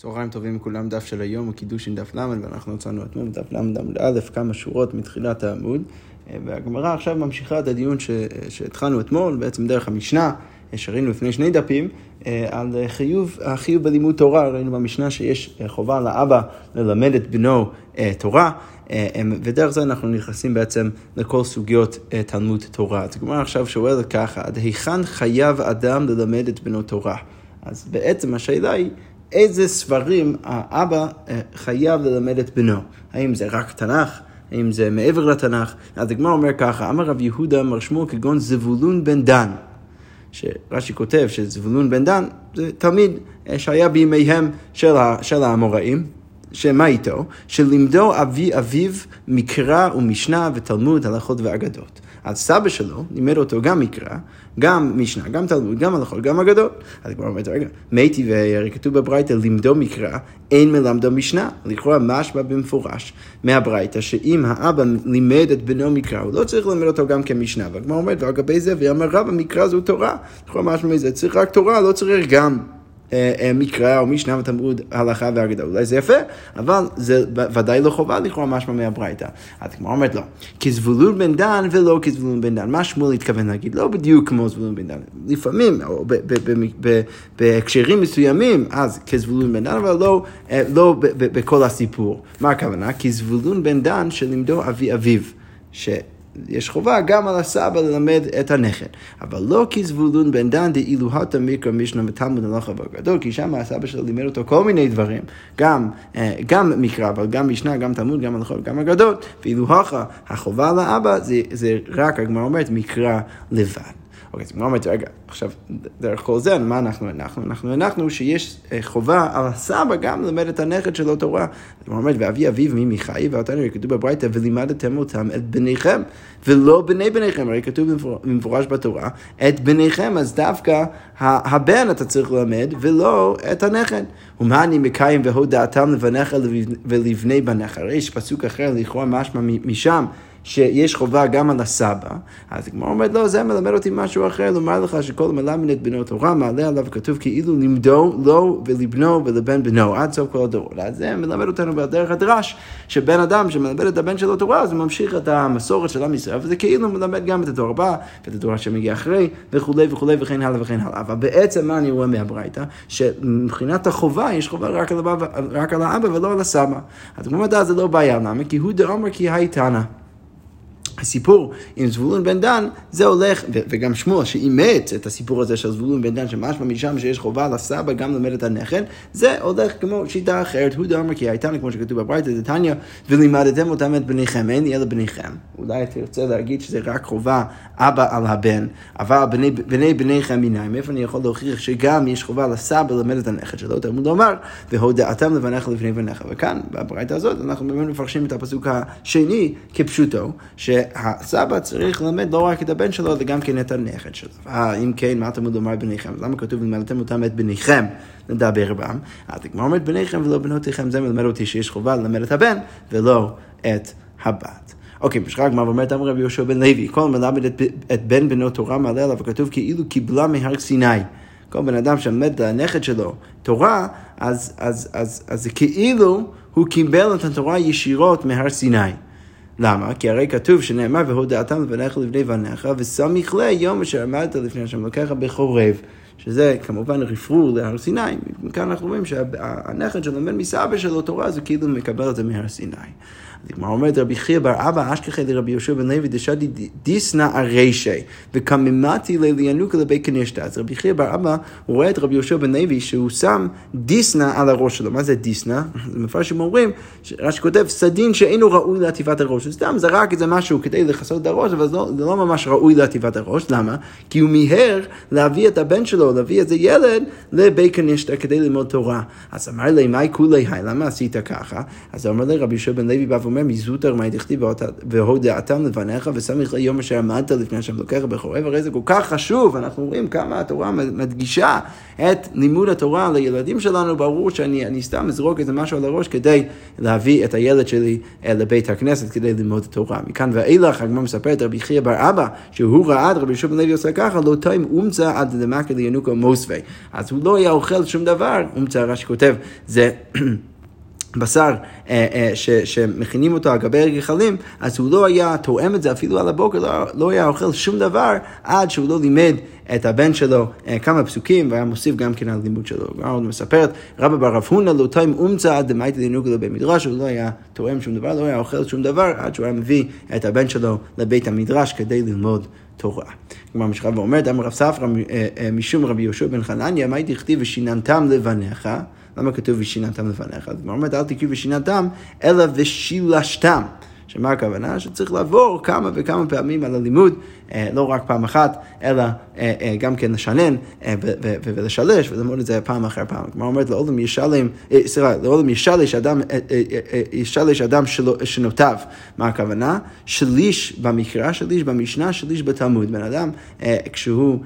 צהריים טובים לכולם, דף של היום הוא עם דף ל', ואנחנו מצאנו אתמול בדף ל' עמוד א', כמה שורות מתחילת העמוד, והגמרא עכשיו ממשיכה את הדיון ש... שהתחלנו אתמול, בעצם דרך המשנה, שראינו לפני שני דפים, על חיוב, החיוב בלימוד תורה, ראינו במשנה שיש חובה לאבא ללמד את בנו תורה, ודרך זה אנחנו נכנסים בעצם לכל סוגיות תלמוד תורה. אז הגמרא עכשיו שואלת ככה, עד היכן חייב אדם ללמד את בנו תורה? אז בעצם השאלה היא, איזה ספרים האבא חייב ללמד את בנו? האם זה רק תנ"ך? האם זה מעבר לתנ"ך? אז הגמרא אומר ככה, אמר רב יהודה מר שמואל כגון זבולון בן דן. שרש"י כותב שזבולון בן דן זה תלמיד שהיה בימיהם של, של האמוראים, שמה איתו? שלימדו אבי אביו מקרא ומשנה ותלמוד, הלכות ואגדות. אז סבא שלו לימד אותו גם מקרא, גם משנה, גם תלמוד, גם הלכות, גם אגדות. אז כבר אומרת, רגע, מתי והרי כתוב בברייתא, לימדו מקרא, אין מלמדו משנה. לכאורה משמע במפורש מהברייתא, שאם האבא לימד את בנו מקרא, הוא לא צריך ללמד אותו גם כמשנה. והגמרא אומרת, ועל גבי זה, ואמר רבא, מקרא זו תורה. לכאורה משמע מזה, צריך רק תורה, לא צריך גם. מקרא או משנה ותלמוד הלכה והגדה. אולי זה יפה, אבל זה ודאי לא חובה לכאורה משמע מהברייתא. אז כמו אומרת לא, כזבולון בן דן ולא כזבולון בן דן. מה שמואל התכוון להגיד? לא בדיוק כמו זבולון בן דן. לפעמים, או בהקשרים מסוימים, אז כזבולון בן דן, אבל לא, לא בכל הסיפור. מה הכוונה? כזבולון בן דן שלימדו אבי אביו. יש חובה גם על הסבא ללמד את הנכד. אבל לא כזבולון בן דן דאילו הטה מקרא משנה ותלמוד הלכה בגדול, כי שם הסבא שלו לימד אותו כל מיני דברים, גם, גם מקרא, אבל גם משנה, גם תלמוד, גם הלכה וגם אגדות, ואילו הכה החובה לאבא זה, זה רק, הגמרא אומרת, מקרא לבד. אוקיי, אז אומרת, רגע, עכשיו, דרך כל זה, מה אנחנו הנחנו? אנחנו הנחנו שיש חובה על הסבא גם ללמד את הנכד שלו תורה. הגמרא אומרת, ואבי אביו מי מחי, ואותנו כתוב בברייתא, ולימדתם אותם את בניכם, ולא בני בניכם, הרי כתוב במפורש בתורה, את בניכם, אז דווקא הבן אתה צריך ללמד, ולא את הנכד. ומה אני מקיים והודעתם לבניך ולבני בניך? הרי יש פסוק אחר, לכאורה משמע משם. שיש חובה גם על הסבא, אז הגמרא אומרת, לא, זה מלמד אותי משהו אחר, לומר לך שכל מלמד את בנו תורה, מעלה עליו כתוב כאילו לימדו לו ולבנו ולבן בנו, עד סוף כל הדורות. אז זה מלמד אותנו בדרך הדרש, שבן אדם שמלמד את הבן שלו תורה, אז הוא ממשיך את המסורת של עם ישראל, וזה כאילו מלמד גם את הדור הבא, ואת הדור שמגיע אחרי, וכולי וכולי וכן הלאה וכן הלאה. אבל בעצם מה אני רואה מהברייתא? שמבחינת החובה, יש חובה רק על, הבא, רק על האבא ולא על הסבא. אז הוא אומר, זה לא בעיה, למה? כי הוא דאמר כי הייתנא. הסיפור עם זבולון בן דן, זה הולך, וגם שמואל שאימץ את הסיפור הזה של זבולון בן דן, שמשמע משם שיש חובה לסבא גם ללמד את הנכד, זה הולך כמו שיטה אחרת, הוא דאמר כי הייתה כמו שכתוב בברייתא דתניא, ולימדתם אותם את בניכם, אין אלא בניכם. אולי תרצה להגיד שזה רק חובה אבא על הבן, אבל בני בני בניכם מניים, איפה אני יכול להוכיח שגם יש חובה לסבא ללמד את הנכד שלו, תלמוד לומר, והודעתם לבניך לפני בניך. וכאן, בברייתא הזאת, אנחנו באמת מפרשים את הפסוק השני כפשוטו, ש... הסבא צריך ללמד לא רק את הבן שלו, אלא גם כן את הנכד שלו. אה, אם כן, מה תלמוד לומר בניכם? למה כתוב לימדתם אותם את בניכם לדבר בם? אז הגמרא אומרת בניכם ולא בנותיכם, זה מלמד אותי שיש חובה ללמד את הבן ולא את הבת. אוקיי, בשחר הגמרא אומרת, אמר רבי יהושע בן לוי, כל מלמד את, את בן בנו תורה מעלה עליו, וכתוב כאילו קיבלה מהר סיני. כל בן אדם שמלמד את הנכד שלו תורה, אז זה כאילו הוא קיבל את התורה ישירות מהר סיני. למה? כי הרי כתוב שנאמר והודעתם לבניך לבני בניך וסמיך לה יום אשר עמדת לפני השם אלוקיך בחורב. שזה כמובן רפרור להר סיני, מכאן אנחנו רואים שהנכד שלומד מסבא שלו תורה זה כאילו מקבל את זה מהר סיני. אז הגמרא אומרת רבי חייא בר אבא אשכחי לרבי יהושע בן לוי דשדי דיסנא ארשי וקממתי לינוקה לבי כנישתא. אז רבי חייא בר אבא רואה את רבי יהושע בן לוי שהוא שם דיסנא על הראש שלו. מה זה דיסנא? מפרשים אומרים, רש"י כותב סדין שאינו ראוי לעטיפת הראש. הוא סתם זרק איזה משהו כדי לכסות את הראש, אבל זה לא, זה ממש ראוי לעטיפת הראש. למה? כי הוא מיהר להביא את הבן שלו, להביא איזה ילד לבי כנישתא כדי ללמוד תורה. אז אמר לי, מהי כולי היי? למה עשית ככה? אז אמר לי רבי יהושע בן לוי בא ואומר מזוטר מאי דכתיב והודעתם לבניך וסמיך ליום אשר עמדת לפני השם אלוקיך בחורב, הרי זה כל כך חשוב, אנחנו רואים כמה התורה מדגישה את לימוד התורה לילדים שלנו, ברור שאני סתם אזרוק איזה משהו על הראש כדי להביא את הילד שלי לבית הכנסת כדי ללמוד את התורה. מכאן ואילך הגמרא מספרת רבי חייא בר אבא, שהוא ראה את רבי שוב לוי עושה ככה, לא תאים אומצה עד למקר לינוקו מוסווי. אז הוא לא היה אוכל שום דבר, אומצה רש"י כותב, זה... בשר אה, אה, ש, שמכינים אותו על גבי הגחלים, אז הוא לא היה תואם את זה אפילו על הבוקר, לא, לא היה אוכל שום דבר עד שהוא לא לימד את הבן שלו אה, כמה פסוקים, והיה מוסיף גם כן על לימוד שלו. הגמרא עוד מספרת, רבא בר רב הונא לא תאם אומצה עד דמייטי דינוגו לבית מדרש, הוא לא היה תואם שום דבר, לא היה אוכל שום דבר, עד שהוא היה מביא את הבן שלו לבית המדרש כדי ללמוד תורה. כלומר, משחק ואומרת, אמר רב ספרא משום רבי יהושע בן חנניה, מה הייתי כתיב ושיננתם לבניך? למה כתוב ושיננתם לפניך? אז הוא אומרת, אל תקראו ושיננתם, אלא ושילשתם. שמה הכוונה? שצריך לעבור כמה וכמה פעמים על הלימוד, אה, לא רק פעם אחת, אלא אה, אה, גם כן לשנן ולשלש וללמוד את זה פעם אחר פעם. כלומר אומרת לעולם ישלם, סליחה, לעולם ישלש אדם, ישלש אדם שנותיו. מה הכוונה? שליש במקרא, שליש במשנה, שליש בתלמוד. בן אדם, כשהוא,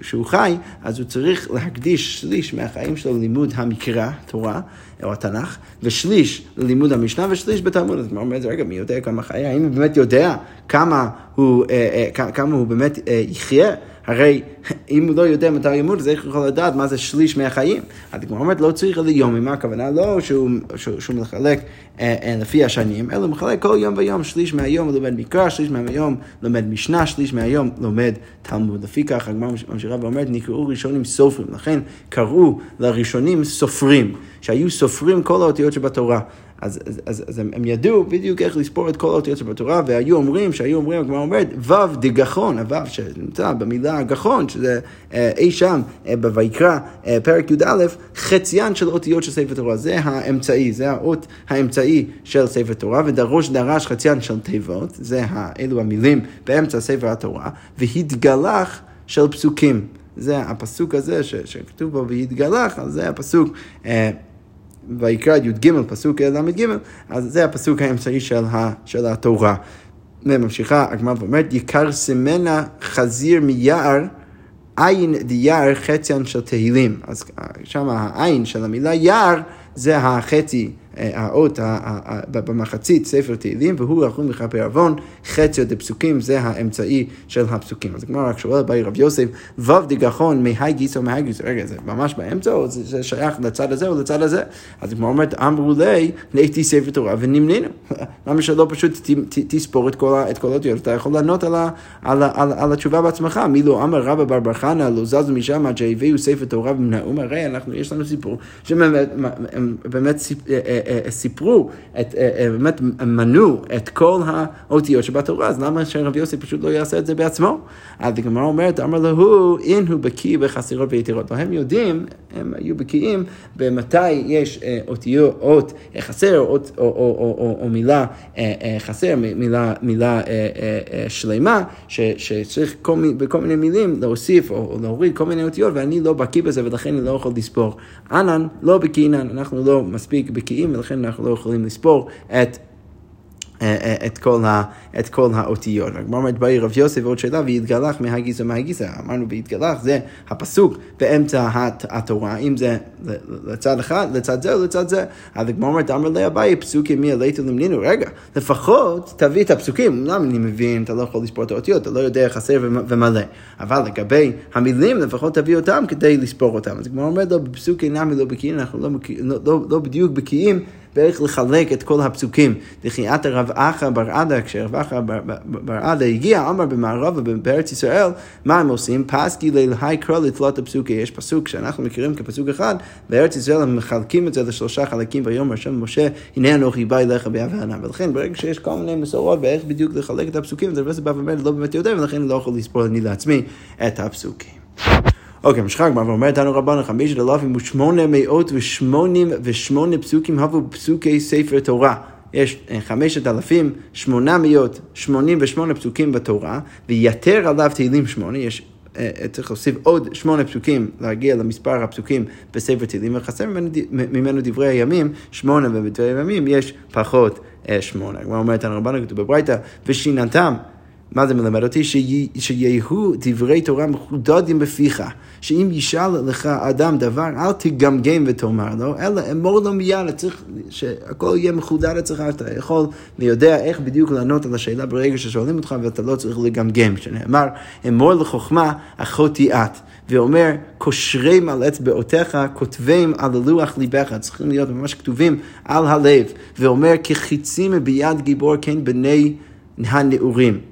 כשהוא חי, אז הוא צריך להקדיש שליש מהחיים שלו ללימוד המקרא, תורה. או התנ"ך, ושליש ללימוד המשנה ושליש בתלמוד. אז הוא אומר, רגע, מי יודע כמה חיי? האם הוא באמת יודע כמה הוא, אה, אה, כמה הוא באמת אה, יחיה? הרי אם הוא לא יודע מתי ימות, אז איך הוא יכול לדעת מה זה שליש מהחיים? אז כמו אומרת, לא צריך ליום, מה הכוונה? לא שהוא, שהוא, שהוא מחלק אה, אה, לפי השנים, אלא הוא מחלק כל יום ויום, שליש מהיום הוא לומד מקרא, שליש מהיום לומד משנה, שליש מהיום לומד תלמוד. לפי כך הגמרא ממשיכה ואומרת, נקראו ראשונים סופרים, לכן קראו לראשונים סופרים, שהיו סופרים כל האותיות שבתורה. אז, אז, אז, אז הם, הם ידעו בדיוק איך לספור את כל האותיות שבתורה, והיו אומרים, שהיו אומרים, הגמרא אומרת, ו' דגחון, הו' שנמצא במילה גחון, שזה אה, אי שם אה, בויקרא, אה, פרק י"א, חציין של אותיות של ספר תורה. זה האמצעי, זה האות האמצעי של ספר תורה, ודרוש דרש חציין של תיבות, זה אלו המילים באמצע ספר התורה, והתגלח של פסוקים. זה הפסוק הזה ש, שכתוב בו והתגלח, אז זה הפסוק. אה, ויקרא י"ג, פסוק ל"ג, אז זה הפסוק האמצעי של, ה, של התורה. וממשיכה הגמרא ואומרת, יקר סמנה חזיר מיער, עין דיער חציין של תהילים. אז שם העין של המילה יער זה החצי אה, האות במחצית ספר תהילים, והוא יכול מכפר עוון, חצי דפסוקים, זה האמצעי של הפסוקים. אז הגמרא רק שואל באי רב יוסף, וו דגחון מהי גיס או מהי גיס, רגע, זה ממש באמצע, או זה שייך לצד הזה או לצד הזה? אז הגמרא אומרת, אמרו לי, נהייתי ספר תורה ונמנינו. למה שלא פשוט תספור את כל האותיות? אתה יכול לענות על התשובה בעצמך. מי לא אמר רבא בר בר חנא, לא זזו משם עד שהביאו ספר תורה ונמנעו, הרי אנחנו, יש לנו סיפור שבאמת סיפרו, את, באמת מנו את כל האותיות שבתורה, אז למה שרבי יוסי פשוט לא יעשה את זה בעצמו? אז הגמרא אומרת, אמר לו, אין הוא בקיא בחסירות ויתירות. והם יודעים, הם היו בקיאים במתי יש אותיות, אות חסר או, או, או, או, או, או מילה חסר, מילה, מילה שלמה, ש, שצריך כל, בכל מיני מילים להוסיף או להוריד כל מיני אותיות, ואני לא בקיא בזה ולכן אני לא יכול לספור. אנן, לא בקיאינן, אנחנו לא מספיק בקיאים ולכן אנחנו לא יכולים לספור את... אה, אה, את כל, ה, את כל האותיות. הגמרא אומרת באי רב יוסף ועוד שאלה, ויתגלח מהגיסא מהגיסא. אמרנו ויתגלח זה הפסוק באמצע התורה, אם זה לצד אחד, לצד זה או לצד זה. אז הגמרא אומרת, אמר לי אביי, פסוקים מי עליתו למנינו. רגע, לפחות תביא את הפסוקים. למה אני מבין, אתה לא יכול לספור את האותיות, אתה לא יודע חסר ומלא. אבל לגבי המילים, לפחות תביא אותם כדי לספור אותם. אז הגמרא אומרת, לא, בפסוק אינם לא בקיאים, אנחנו לא, לא, לא, לא בדיוק בקיאים. ואיך לחלק את כל הפסוקים. דחיית הרב אחא בר עדה, כשרב אחא בר עדה הגיע, אמר במערב ובארץ ישראל, מה הם עושים? פסקי ללהי קרא לתלות הפסוקי. יש פסוק שאנחנו מכירים כפסוק אחד, בארץ ישראל הם מחלקים את זה לשלושה חלקים, ויאמר השם משה, הנה אנוכי בא אליך בהבנה. ולכן ברגע שיש כל מיני מסורות באיך בדיוק לחלק את הפסוקים, זה בא ואומר, לא באמת יודע, ולכן אני לא יכול לספור אני לעצמי את הפסוקים. אוקיי, משחק מה ואומר תנו רבנו חמשת אלפים ושמונה מאות ושמונים ושמונה פסוקים הבו פסוקי ספר תורה. יש אה, חמשת אלפים שמונה מאות שמונים ושמונה פסוקים בתורה, ויתר עליו תהילים שמונה, יש אה, צריך להוסיף עוד שמונה פסוקים להגיע למספר הפסוקים בספר תהילים, וחסר ממנו, ממנו דברי הימים, שמונה ובדברי הימים יש פחות שמונה. הגמרא אומרת, הרמב"ן כתוב בברייתא, ושיננתם. מה זה מלמד אותי? שיהיו דברי תורה מחודדים בפיך. שאם ישאל לך אדם דבר, אל תגמגם ותאמר לו, אלא אמור לו מיד, צריך שהכל יהיה מחודד אצלך, אתה יכול ויודע איך בדיוק לענות על השאלה ברגע ששואלים אותך ואתה לא צריך לגמגם. שנאמר, אמור לחוכמה, אחותי את. ואומר, קושרים על אצבעותיך, כותבים על הלוח ליבך, צריכים להיות ממש כתובים על הלב. ואומר, כחיצים ביד גיבור כן בני הנעורים.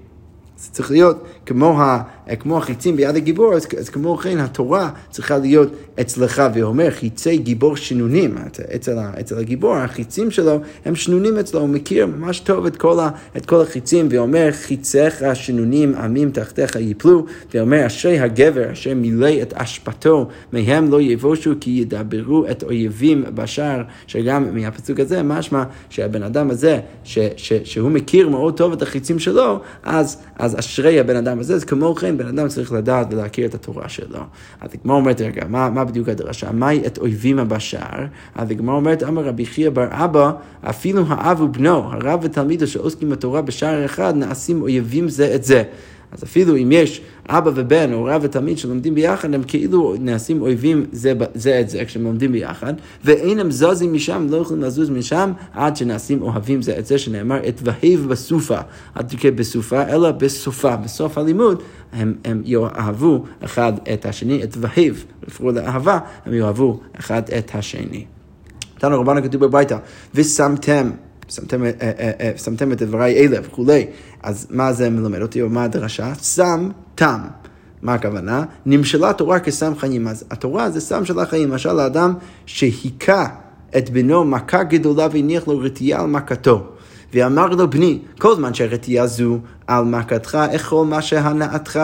זה צריך להיות כמו, ה, כמו החיצים ביד הגיבור, אז, אז כמו כן התורה צריכה להיות אצלך, ואומר חיצי גיבור שנונים, אצל, אצל הגיבור, החיצים שלו הם שנונים אצלו, הוא מכיר ממש טוב את כל, ה, את כל החיצים, ואומר חיציך שנונים עמים תחתיך ייפלו, ואומר אשרי הגבר אשר מילא את אשפתו, מהם לא יבושו כי ידברו את אויבים בשער, שגם מהפסוק הזה משמע שהבן אדם הזה, ש, ש, שהוא מכיר מאוד טוב את החיצים שלו, אז, אז אשרי הבן אדם הזה, אז כמו כן בן אדם צריך לדעת ולהכיר את התורה שלו. אז הגמרא אומרת, רגע, מה, מה בדיוק הדרשה? מהי את אויבים בשער? אז הגמרא אומרת, אמר רבי חייא בר אבא, אפילו האב ובנו, הרב ותלמידו שעוסקים בתורה בשער אחד, נעשים אויבים זה את זה. אז אפילו אם יש אבא ובן או רב ותלמיד שלומדים ביחד, הם כאילו נעשים אויבים זה, זה את זה כשהם לומדים ביחד, ואינם זזים משם, לא יכולים לזוז משם עד שנעשים אוהבים זה את זה, שנאמר את והיב בסופה, אל תקרא בסופה, אלא בסופה, בסוף הלימוד הם, הם יאהבו אחד את השני, את והיב, לפחות לאהבה, הם יאהבו אחד את השני. תנו רבנו כתוב בביתה, ושמתם שמתם, אה, אה, אה, שמתם את דבריי אלה וכולי. אז מה זה מלמד אותי, או מה הדרשה? שם תם. מה הכוונה? נמשלה תורה כסם חיים. אז התורה זה סם של החיים. למשל, האדם שהיכה את בנו מכה גדולה והניח לו רתיעה על מכתו. ואמר לו בני, כל זמן שהרתיעה זו על מכתך, אכול מה שהנאתך.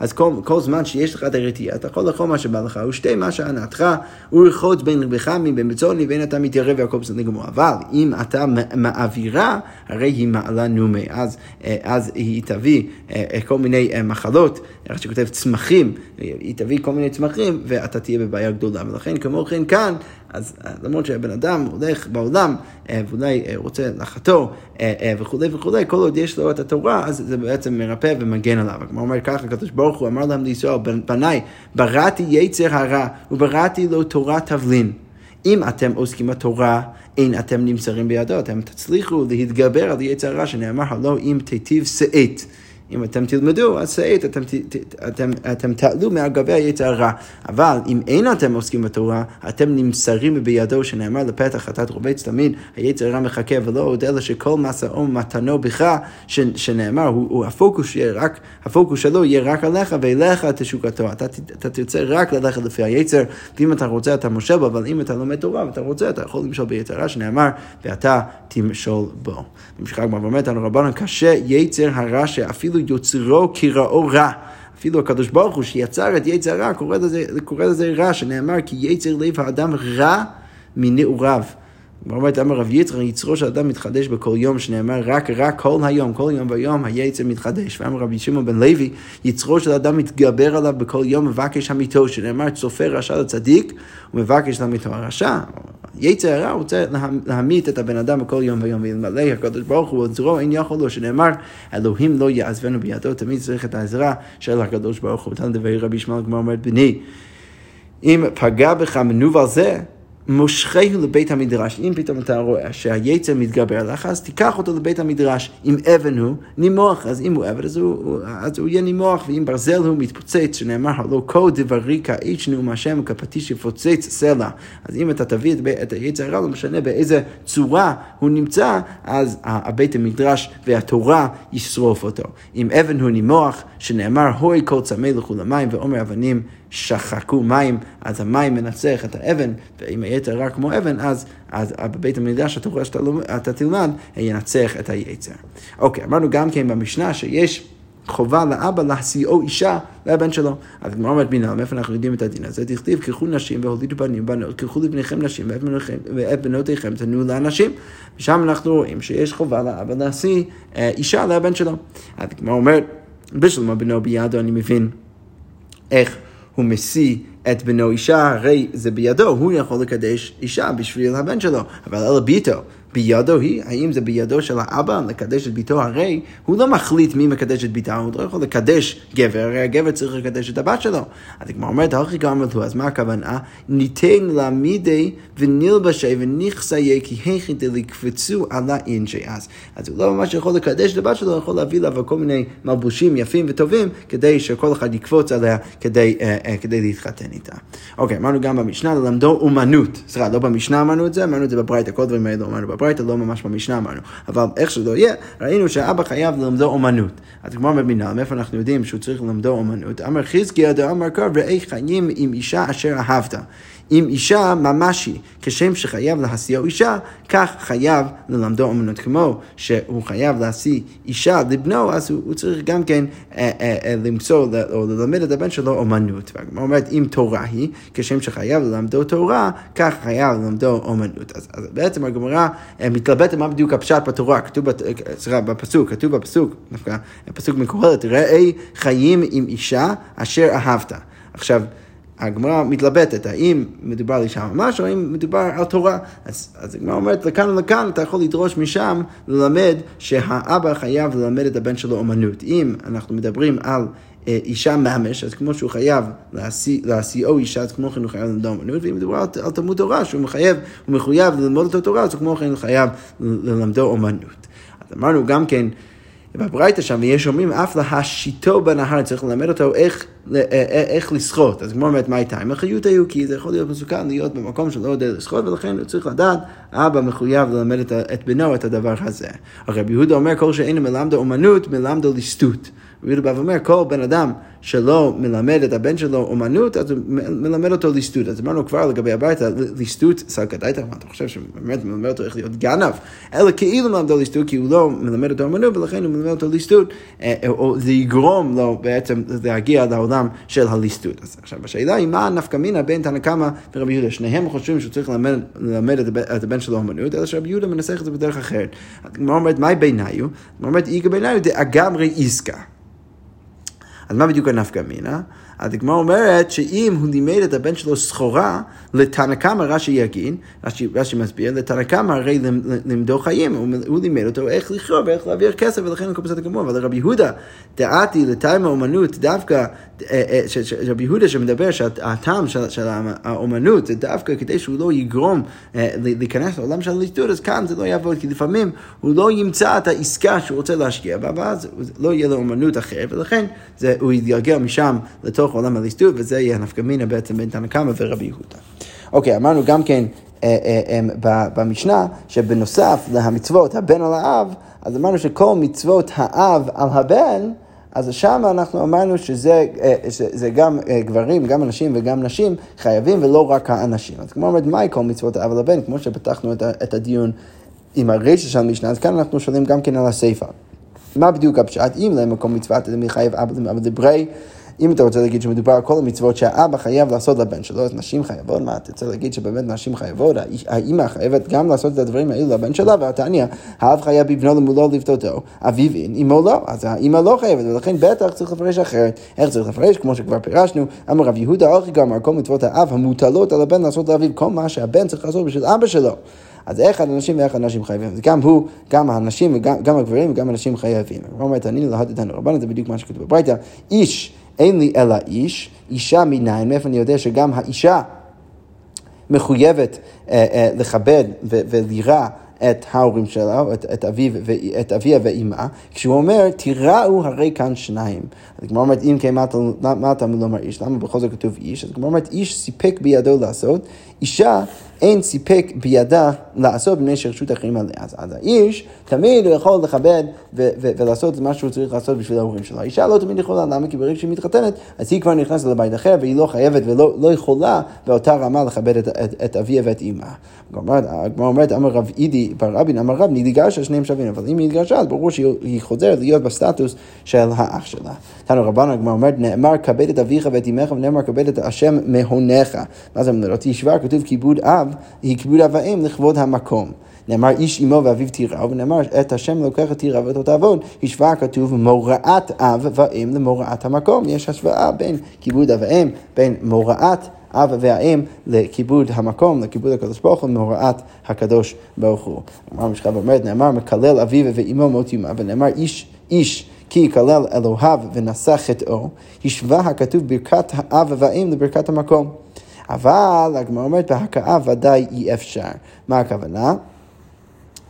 אז כל, כל זמן שיש לך את הרתיעה, אתה יכול לאכול מה שבא לך, ושתה מה שהנאתך, ורחוץ בין לבך מבין בצאן לבין אתה מתיירא והכל בסדר גמור. אבל אם אתה מעבירה, הרי היא מעלה נומי. אז, אה, אז היא תביא אה, אה, כל מיני מחלות, איך שכותב צמחים, היא תביא כל מיני צמחים, ואתה תהיה בבעיה גדולה. ולכן, כמו כן כאן, אז למרות שהבן אדם הולך בעולם ואולי רוצה לחתור וכולי וכולי, כל עוד יש לו את התורה, אז זה בעצם מרפא ומגן עליו. כמו אומר ככה, הקדוש ברוך הוא אמר להם לישראל, בניי, בראתי יצר הרע ובראתי לו תורה תבלין. אם אתם עוסקים בתורה, אין אתם נמסרים בידו, אתם תצליחו להתגבר על יצר הרע שנאמר, הלא אם תיטיב שאת. אם אתם תלמדו, אז שאת, אתם, אתם, אתם תעלו מעל גבי היצר הרע. אבל אם אין אתם עוסקים בתורה, אתם נמסרים בידו, שנאמר לפתח חטאת רובץ תמיד, היצר הרע מחכה ולא עוד אלא שכל מסעו ומתנו בך, ש, שנאמר, הוא, הוא הפוקוס, רק, הפוקוס שלו יהיה רק עליך ואליך תשוקתו. אתה, אתה תרצה רק ללכת לפי היצר, ואם אתה רוצה אתה מושל בו, אבל אם אתה לומד תורה ואתה רוצה, אתה יכול למשול ביצר הרע, שנאמר, ואתה תמשול בו. ממשיכה הגמרא ואומרת לנו רבנו, קשה יצר הרע שאפילו יוצרו כראו רע. אפילו הקדוש ברוך הוא שיצר את יצר הרע, קורא לזה, קורא לזה רע, שנאמר כי יצר לב האדם רע מנעוריו. אומרת, אמר רב יצחק, יצרו של אדם מתחדש בכל יום, שנאמר רק רק כל היום, כל יום ויום היצר מתחדש. ואמר רבי שמעון בן לוי, יצרו של אדם מתגבר עליו בכל יום, מבקש המיתו, שנאמר צופה רשע לצדיק, ומבקש למיתו הרשע. יצר הרע רוצה להמית את הבן אדם בכל יום ויום, ואלמלא הקדוש ברוך הוא עוזרו, אין יכול לו, שנאמר, אלוהים לא יעזבנו בידו, תמיד צריך את העזרה של הקדוש ברוך הוא. ותן דברי רבי ישמעאל, כמו אומרת, בני, אם פגע בך מנוול זה, מושכהו לבית המדרש. אם פתאום אתה רואה שהיצר מתגבר עליך, אז תיקח אותו לבית המדרש. אם אבן הוא, נימוח. אז אם הוא אבן, אז הוא, אז הוא יהיה נימוח, ואם ברזל הוא מתפוצץ, שנאמר, הלא כה דברי כאיש נאום השם כפטיש יפוצץ סלע. אז אם אתה תביא את, את היצר הרע, לא משנה באיזה צורה הוא נמצא, אז הבית המדרש והתורה ישרוף אותו. אם אבן הוא נימוח, שנאמר, הוי כל צמא לכו למים, ועומר אבנים שחקו מים, אז המים מנצח את האבן, ואם היתר רק כמו אבן, אז, אז בבית המקדש התורה שאתה תלמד, ינצח את היצר. אוקיי, אמרנו גם כן במשנה שיש... חובה לאבא להשיאו אישה לבן שלו. אז הגמרא אומרת בינה, מאיפה אנחנו יודעים את הדין הזה? תכתיב, קחו נשים והולידו בנים בנות, קחו לבניכם נשים ואת בנותיכם תנו לאנשים. ושם אנחנו רואים שיש חובה לאבא להשיא אה, אישה לבן שלו. אז הגמרא אומרת, בשלמה בנו בידו אני מבין. איך הוא משיא את בנו אישה, הרי זה בידו, הוא יכול לקדש אישה בשביל הבן שלו, אבל אלא ביתו. בידו היא, האם זה בידו של האבא לקדש את ביתו? הרי הוא לא מחליט מי מקדש את ביתה, הוא לא יכול לקדש גבר, הרי הגבר צריך לקדש את הבת שלו. אז הגמרא אומרת, הלכי גמר לו, אז מה הכוונה? ניתן לעמידי ונלבשי ונכסיי כי היכי דלקפצו על האינשי אז. אז הוא לא ממש יכול לקדש את הבת שלו, הוא יכול להביא לה כל מיני מלבושים יפים וטובים, כדי שכל אחד יקפוץ עליה כדי, אה, אה, כדי להתחתן איתה. אוקיי, אמרנו גם במשנה, ללמדו אומנות. סליחה, לא במשנה אמרנו את זה, אמרנו את זה בברייתא, כל הדברים האלה אמרנו בברייתא. בברייתא, לא ממש במשנה אמרנו, אבל איך שלא יהיה, ראינו שאבא חייב ללמדו אומנות. אז כמו במינה, מאיפה אנחנו יודעים שהוא צריך ללמדו אומנות? אמר חזקיה דאמר קרב ראי חיים עם אישה אשר אהבת. אם אישה ממש היא, כשם שחייב להשיאו אישה, כך חייב ללמדו אמנות. כמו שהוא חייב להשיא אישה לבנו, אז הוא, הוא צריך גם כן אה, אה, אה, למצוא או ללמד את הבן שלו אומנות. והגמרא אומרת, אם תורה היא, כשם שחייב ללמדו תורה, כך חייב ללמדו אומנות. אז, אז בעצם הגמרא אה, מתלבטת מה בדיוק הפשט בתורה, כתוב, בת, סליחה, בפסוק, כתוב בפסוק, דווקא פסוק מקוהלת, ראה חיים עם אישה אשר אהבת. עכשיו, הגמרא מתלבטת, האם מדובר על אישה ממש או האם מדובר על תורה. אז, אז הגמרא אומרת, לכאן ולכאן אתה יכול לדרוש משם ללמד שהאבא חייב ללמד את הבן שלו אומנות. אם אנחנו מדברים על אה, אישה ממש, אז כמו שהוא חייב להשיאו אישה, אז כמו כן הוא חייב ללמוד אומנות, ואם מדובר על, על תלמוד תורה, שהוא מחייב, הוא מחויב ללמוד את התורה, אז כמו כן הוא חייב ללמדו אומנות. אז אמרנו גם כן, בברייתא שם, ויש אומרים אף להשיטו בנהר, צריך ללמד אותו איך, אה, אה, איך לשחות. אז כמו אומרת, מה הייתה? אם החיות היו, כי זה יכול להיות מסוכן להיות במקום שלא יודע לשחות, ולכן הוא צריך לדעת, אבא מחויב ללמד את, את בנו את הדבר הזה. רבי יהודה אומר, כל שאינו מלמדו אומנות, מלמדו ליסטות. רבי יהודה בא ואומר, כל בן אדם שלא מלמד את הבן שלו אומנות, אז הוא מלמד אותו ליסטות. אז אמרנו כבר לגבי הביתה, ליסטות סלקדאיתא, מה אתה חושב שבאמת מלמד אותו איך להיות גנב? אלא כאילו מלמד אותו ליסטות, כי הוא לא מלמד אותו אומנות, ולכן הוא מלמד אותו ליסטות, אה, או זה יגרום לו בעצם להגיע לעולם של הליסטות. אז עכשיו השאלה היא מה נפקא מינה בין תנא קמא ורבי יהודה, שניהם חושבים שהוא צריך ללמד, ללמד את הבן שלו אומנות, אלא שרבי יהודה מנסח את זה בדרך אחרת. הגמרא אומרת, מהי ביניו? הגמרא אומרת, איגא ביניו. אז מה בדיוק הנפקא מינה? אז הגמרא אומרת שאם הוא לימד את הבן שלו סחורה, לתנא קמא רש"י יגיד, רש"י מסביר, לתנא קמא הרי לימדו חיים, הוא לימד אותו איך לכרוא ואיך להעביר כסף, ולכן הוא בסדר גמור, אבל רבי יהודה, דעתי לטעם האומנות, דווקא, אה, אה, רבי יהודה שמדבר שהטעם של, האומנות זה דווקא כדי שהוא לא יגרום אה, להיכנס לעולם של הליטוד, אז כאן זה לא יעבוד, כי לפעמים הוא לא ימצא את העסקה שהוא רוצה להשקיע בה, ואז לא יהיה לו אומנות אחרת, ולכן הוא יתגלגל משם לתוך עולם הליסטות, וזה יהיה הנפקא מינה בעצם בין תנא קמא ורבי יהודה. אוקיי, אמרנו גם כן אה, אה, אה, במשנה, שבנוסף להמצוות הבן על האב, אז אמרנו שכל מצוות האב על הבן, אז שם אנחנו אמרנו שזה, שזה גם גברים, גם אנשים וגם נשים חייבים ולא רק האנשים. אז כמו אומרת, מהי כל מצוות האב על הבן? כמו שפתחנו את הדיון עם הרשת של המשנה, אז כאן אנחנו שואלים גם כן על הסיפא. מה בדיוק הפשט? אם למקום מצוות מי חייב אבא דברי אם אתה רוצה להגיד שמדובר על כל המצוות שהאבא חייב לעשות לבן שלו, אז נשים חייבות, מה אתה רוצה להגיד שבאמת נשים חייבות? האימא חייבת גם לעשות את הדברים האלו לבן שלה, והתניא, האב חייב בבנו למולו לבדותו, אביו אין, אמו לא, אז האימא לא חייבת, ולכן בטח צריך לפרש אחרת. איך צריך לפרש? כמו שכבר פירשנו, אמר רב יהודה ארכי גמר, כל מצוות האב המוטלות על הבן לעשות לאביו, כל מה שהבן צריך לעשות בשביל אבא שלו. אז איך האנשים ואיך האנשים חייבים? גם הוא, גם האנשים וגם הגברים וגם האנשים חייבים. הוא אומר, תנינו להדתנו רבנן, זה בדיוק מה שכתוב בברייתא, איש אין לי אלא איש, אישה מניין, מאיפה אני יודע שגם האישה מחויבת אה, אה, לכבד ולירא את ההורים שלה, את, את, אביו, את אביה ואימה, כשהוא אומר, תיראו הרי כאן שניים. אז הגמרא אומרת, אם כן, מה אתה לומר איש? למה בכל זאת כתוב איש? אז הגמרא אומרת, איש סיפק בידו לעשות, אישה אין סיפק בידה לעשות בני שרשות אחרים עליה. אז, אז האיש תמיד הוא יכול לכבד ו- ו- ולעשות את מה שהוא צריך לעשות בשביל ההורים שלו. האישה לא תמיד יכולה, למה? כי ברגע שהיא מתחתנת, אז היא כבר נכנסת לבית אחר והיא לא חייבת ולא לא יכולה באותה רמה לכבד את, את, את אביה ואת אימה. הגמרא אומרת, אמר רב אידי בר רבין, אמר רב, נתגרשה שניהם שווים, אבל אם היא התגרשה, אז ברור שהיא חוזרת להיות בסטטוס של האח שלה. תנו רבנו, הגמרא אומרת, נאמר כבד את אביך ואת אמך, ונאמר כבד את השם מהונך. מה זה אומר? אותי שבר, כתוב כיבוד אב, אב ואם לכבוד המקום. נאמר איש אמו ואביו תיראו, ונאמר את השם לוקח את תיראו ואותו תעבוד. השוואה כתוב מוראת אב ואם למוראת המקום. יש השוואה בין כיבוד אב ואם, בין מוראת אב והאם לכיבוד המקום, לכיבוד הקדוש ברוך הוא, מהוראת הקדוש ברוך הוא. אמר משחק אומרת, נאמר מקלל אביו ואימו מות יומה, ונאמר איש, איש כי יקלל אלוהיו ונשא חטאו, השווה הכתוב ברכת האב והאם לברכת המקום. אבל הגמרא אומרת בהכאה ודאי אי אפשר. מה הכוונה?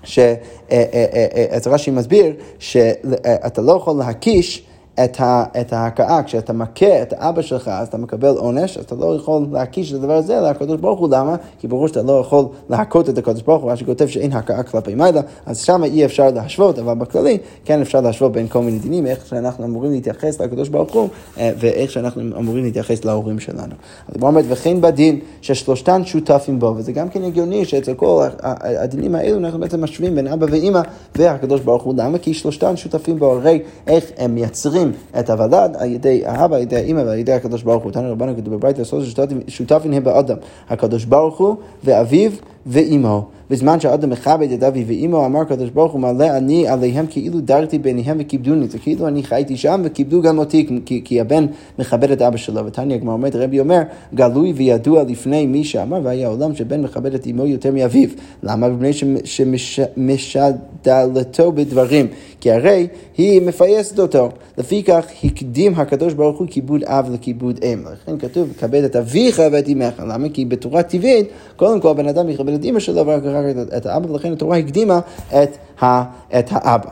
ש... אה, אה, אה, רש"י מסביר שאתה לא יכול להקיש את, ה, את ההכאה, כשאתה מכה את אבא שלך, אז אתה מקבל עונש, אז אתה לא יכול להקיש את הדבר הזה לקדוש ברוך הוא, למה? כי ברור שאתה לא יכול להכות את הקדוש ברוך הוא, רש"י כותב שאין הכאה כלפי מעלה, אז שם אי אפשר להשוות, אבל בכללי כן אפשר להשוות בין כל מיני דינים, איך שאנחנו אמורים להתייחס לקדוש ברוך הוא, אה, ואיך שאנחנו אמורים להתייחס להורים שלנו. אז הוא אומר, וכן בדין ששלושתן שותפים בו, וזה גם כן הגיוני שאצל כל הדינים האלו אנחנו בעצם משווים בין אבא ואימא והקדוש ברוך הוא, למה? כי שלושתן שותפים בו, הרי איך הם מייצרים מייצרים את הוולד על ידי האבא, על ידי האמא ועל ידי הקדוש ברוך הוא. תנא רבנו כתוב בברית ועשו שותפים הם באדם, הקדוש ברוך הוא ואביו ואימו. בזמן שהאדם מכבד את אבי ואימו, אמר הקדוש ברוך הוא, מלא אני עליהם כאילו דרתי ביניהם וכיבדוני. זה כאילו אני חייתי שם וכיבדו גם אותי, כי, כי הבן מכבד את אבא שלו. ותניא הגמרא אומרת, רבי אומר, גלוי וידוע לפני מי שאמר, והיה עולם שבן מכבד את אמו יותר מאביו. למה? מפני שמשדלתו בדברים. כי הרי היא מפייסת אותו. לפיכך הקדים הקדוש ברוך הוא כיבוד אב לכיבוד אם. לכן כתוב, כבד את אביך ואת אמך. למה? כי בתורה טבעית, קודם כל בן אדם יכבד את אמא שלו ואחר כך את האבא, ולכן התורה הקדימה את, ה, את האבא.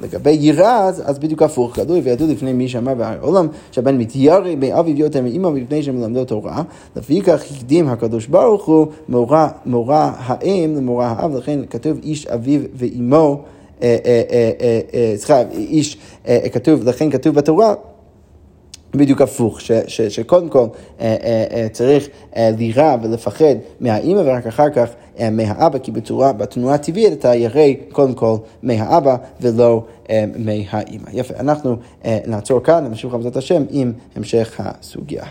ולגבי יראה, אז בדיוק הפוך, גדול וידעו לפני מי שאמר בעולם, שהבן מתיירא מאביו יותר מאמא מפני שמלמדו תורה. לפיכך הקדים הקדוש ברוך הוא מורה, מורה האם למורה האב, לכן כתוב איש אביו ואימו. אה, אה, אה, סליחה, איש, כתוב, לכן כתוב בתורה בדיוק הפוך, ש, ש, שקודם כל אה, אה, אה, צריך אה, לירא ולפחד מהאימא ורק אחר כך אה, מהאבא, כי בצורה, בתנועה הטבעית אתה ירא קודם כל מהאבא ולא אה, מהאימא. יפה, אנחנו אה, נעצור כאן, נמשיך בעזרת השם עם המשך הסוגיה.